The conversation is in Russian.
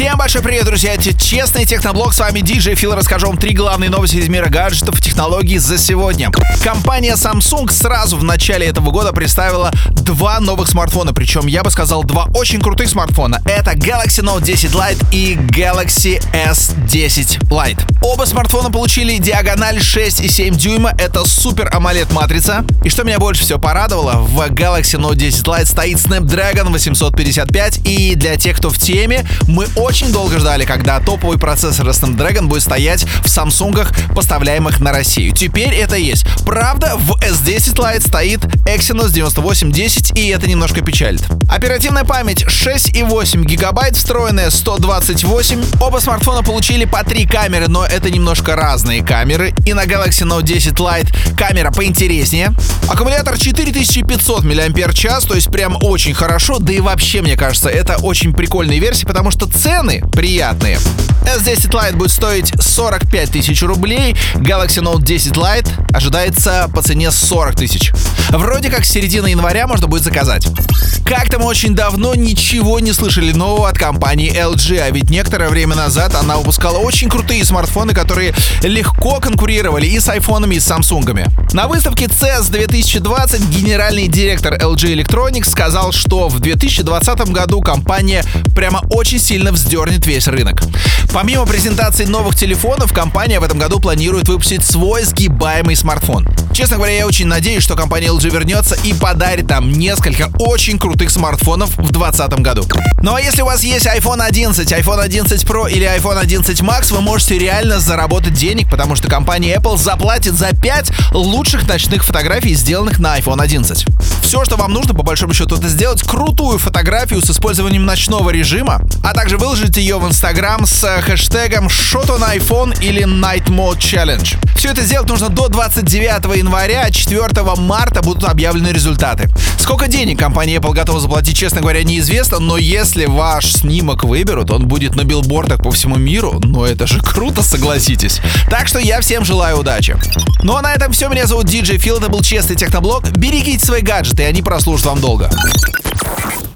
Всем большой привет, друзья! Это честный техноблог. С вами DJ Фил. Расскажу вам три главные новости из мира гаджетов и технологий за сегодня. Компания Samsung сразу в начале этого года представила два новых смартфона. Причем, я бы сказал, два очень крутых смартфона. Это Galaxy Note 10 Lite и Galaxy S10 Lite. Оба смартфона получили диагональ 6,7 дюйма. Это супер AMOLED матрица. И что меня больше всего порадовало, в Galaxy Note 10 Lite стоит Snapdragon 855. И для тех, кто в теме, мы очень долго ждали, когда топовый процессор Snapdragon будет стоять в Samsung, поставляемых на Россию. Теперь это есть. Правда, в S10 Lite стоит Exynos 9810, и это немножко печалит. Оперативная память 6,8 гигабайт, встроенная 128. Оба смартфона получили по три камеры, но это немножко разные камеры. И на Galaxy Note 10 Lite камера поинтереснее. Аккумулятор 4500 мАч, то есть прям очень хорошо. Да и вообще, мне кажется, это очень прикольная версия, потому что цены приятные. S10 Lite будет стоить 45 тысяч рублей, Galaxy Note 10 Lite ожидается по цене 40 тысяч. Вроде как с середины января можно будет заказать. Как-то мы очень давно ничего не слышали нового от компании LG, а ведь некоторое время назад она выпускала очень крутые смартфоны, которые легко конкурировали и с айфонами, и с самсунгами. На выставке CES 2020 генеральный директор LG Electronics сказал, что в 2020 году компания прямо очень сильно вздернет весь рынок. Помимо презентации новых телефонов, компания в этом году планирует выпустить свой сгибаемый смартфон. Честно говоря, я очень надеюсь, что компания LG вернется и подарит нам несколько очень крутых смартфонов в 2020 году. Ну а если у вас есть iPhone 11, iPhone 11 Pro или iPhone 11 Max, вы можете реально заработать денег, потому что компания Apple заплатит за 5 лучших ночных фотографий, сделанных на iPhone 11. Все, что вам нужно, по большому счету, это сделать крутую фотографию с использованием ночного режима, а также выложить ее в Instagram с хэштегом Shot on iPhone или Night Mode Challenge. Все это сделать нужно до 29 января, а 4 марта будут объявлены результаты. Сколько денег компания Apple готова заплатить, честно говоря, неизвестно, но если ваш снимок выберут, он будет на билбордах по всему миру, ну это же круто, согласитесь. Так что я всем желаю удачи. Ну а на этом все. Меня зовут DJ Фил, это был Честный Техноблог. Берегите свои гаджеты, они прослужат вам долго.